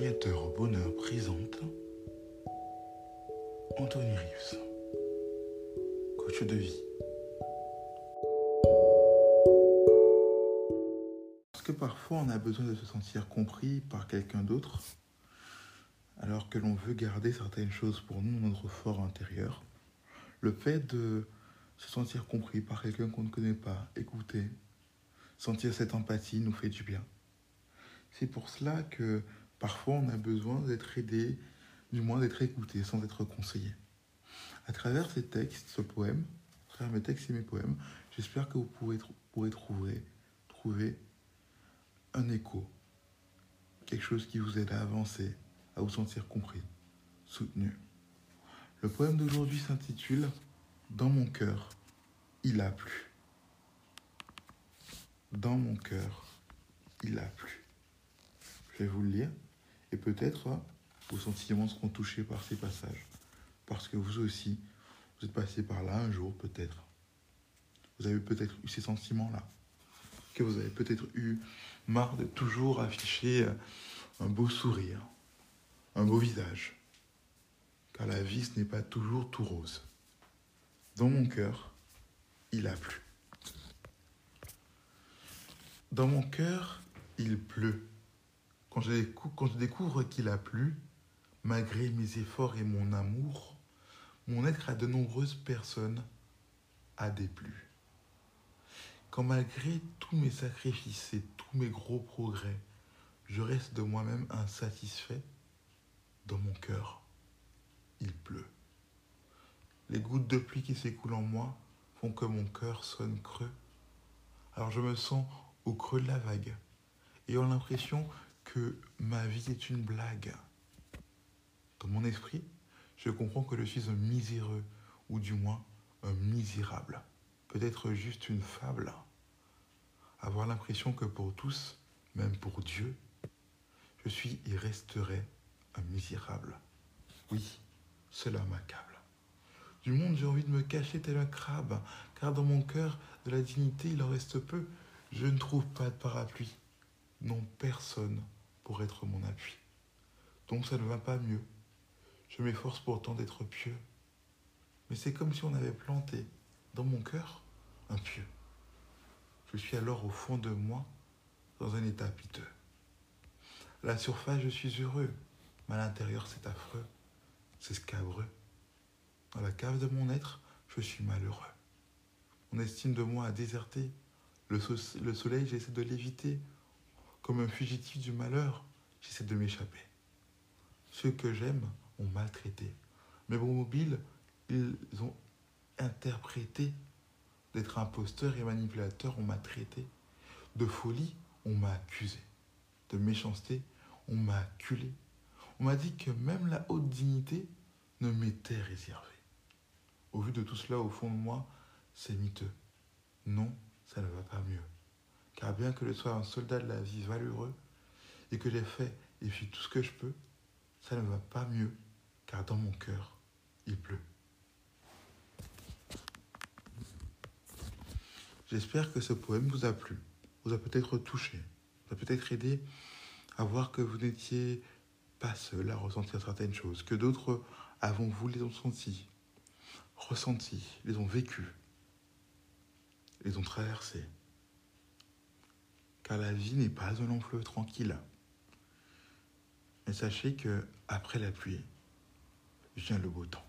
Docteur Bonheur présente Anthony Reeves, coach de vie. Parce que parfois on a besoin de se sentir compris par quelqu'un d'autre, alors que l'on veut garder certaines choses pour nous, notre fort intérieur? Le fait de se sentir compris par quelqu'un qu'on ne connaît pas, écouter, sentir cette empathie nous fait du bien. C'est pour cela que parfois on a besoin d'être aidé, du moins d'être écouté sans être conseillé. À travers ces textes, ce poème, à travers mes textes et mes poèmes, j'espère que vous pourrez, trouver, trouver un écho, quelque chose qui vous aide à avancer, à vous sentir compris, soutenu. Le poème d'aujourd'hui s'intitule Dans mon cœur, il a plu. Dans mon cœur, il a plu. Je vais vous le lire et peut-être vos sentiments seront touchés par ces passages. Parce que vous aussi, vous êtes passé par là un jour peut-être. Vous avez peut-être eu ces sentiments-là. Que vous avez peut-être eu marre de toujours afficher un beau sourire, un beau visage. Car la vie, ce n'est pas toujours tout rose. Dans mon cœur, il a plu. Dans mon cœur, il pleut. Quand je, découvre, qu'il a plu, malgré mes efforts et mon amour, mon être à de nombreuses personnes a déplu. Quand malgré tous mes sacrifices et tous mes gros progrès, je reste de moi-même insatisfait, dans mon cœur, il pleut. Les gouttes de pluie qui s'écoulent en moi font que mon cœur sonne creux. Alors je me sens au creux de la vague, ayant l'impression ma vie est une blague. Dans mon esprit, je comprends que je suis un miséreux, ou du moins un misérable. Peut-être juste une fable. Avoir l'impression que pour tous, même pour Dieu, je suis et resterai un misérable. Oui, cela m'accable. Du monde, j'ai envie de me cacher tel un crabe, car dans mon cœur, de la dignité, il en reste peu. Je ne trouve pas de parapluie. Non, personne pour être mon appui. Donc ça ne va pas mieux. Je m'efforce pourtant d'être pieux. Mais c'est comme si on avait planté dans mon cœur un pieu. Je suis alors au fond de moi dans un état piteux. À la surface, je suis heureux, mais à l'intérieur, c'est affreux, c'est scabreux. Dans la cave de mon être, je suis malheureux. Mon estime de moi a déserté. Le, le soleil, j'essaie de l'éviter. Comme un fugitif du malheur, j'essaie de m'échapper. Ceux que j'aime ont maltraité. Mes bons mobiles, ils ont interprété d'être imposteur et manipulateur, on m'a traité. De folie, on m'a accusé. De méchanceté, on m'a acculé. On m'a dit que même la haute dignité ne m'était réservée. Au vu de tout cela, au fond de moi, c'est miteux. Non, ça ne va pas mieux. Car bien que je sois un soldat de la vie valeureux et que j'ai fait et fait tout ce que je peux, ça ne va pas mieux, car dans mon cœur, il pleut. J'espère que ce poème vous a plu, vous a peut-être touché, vous a peut-être aidé à voir que vous n'étiez pas seul à ressentir certaines choses, que d'autres avant vous les ont senties, ressenties, les ont vécues, les ont traversées car la vie n'est pas un long tranquille. Mais sachez que après la pluie vient le beau temps.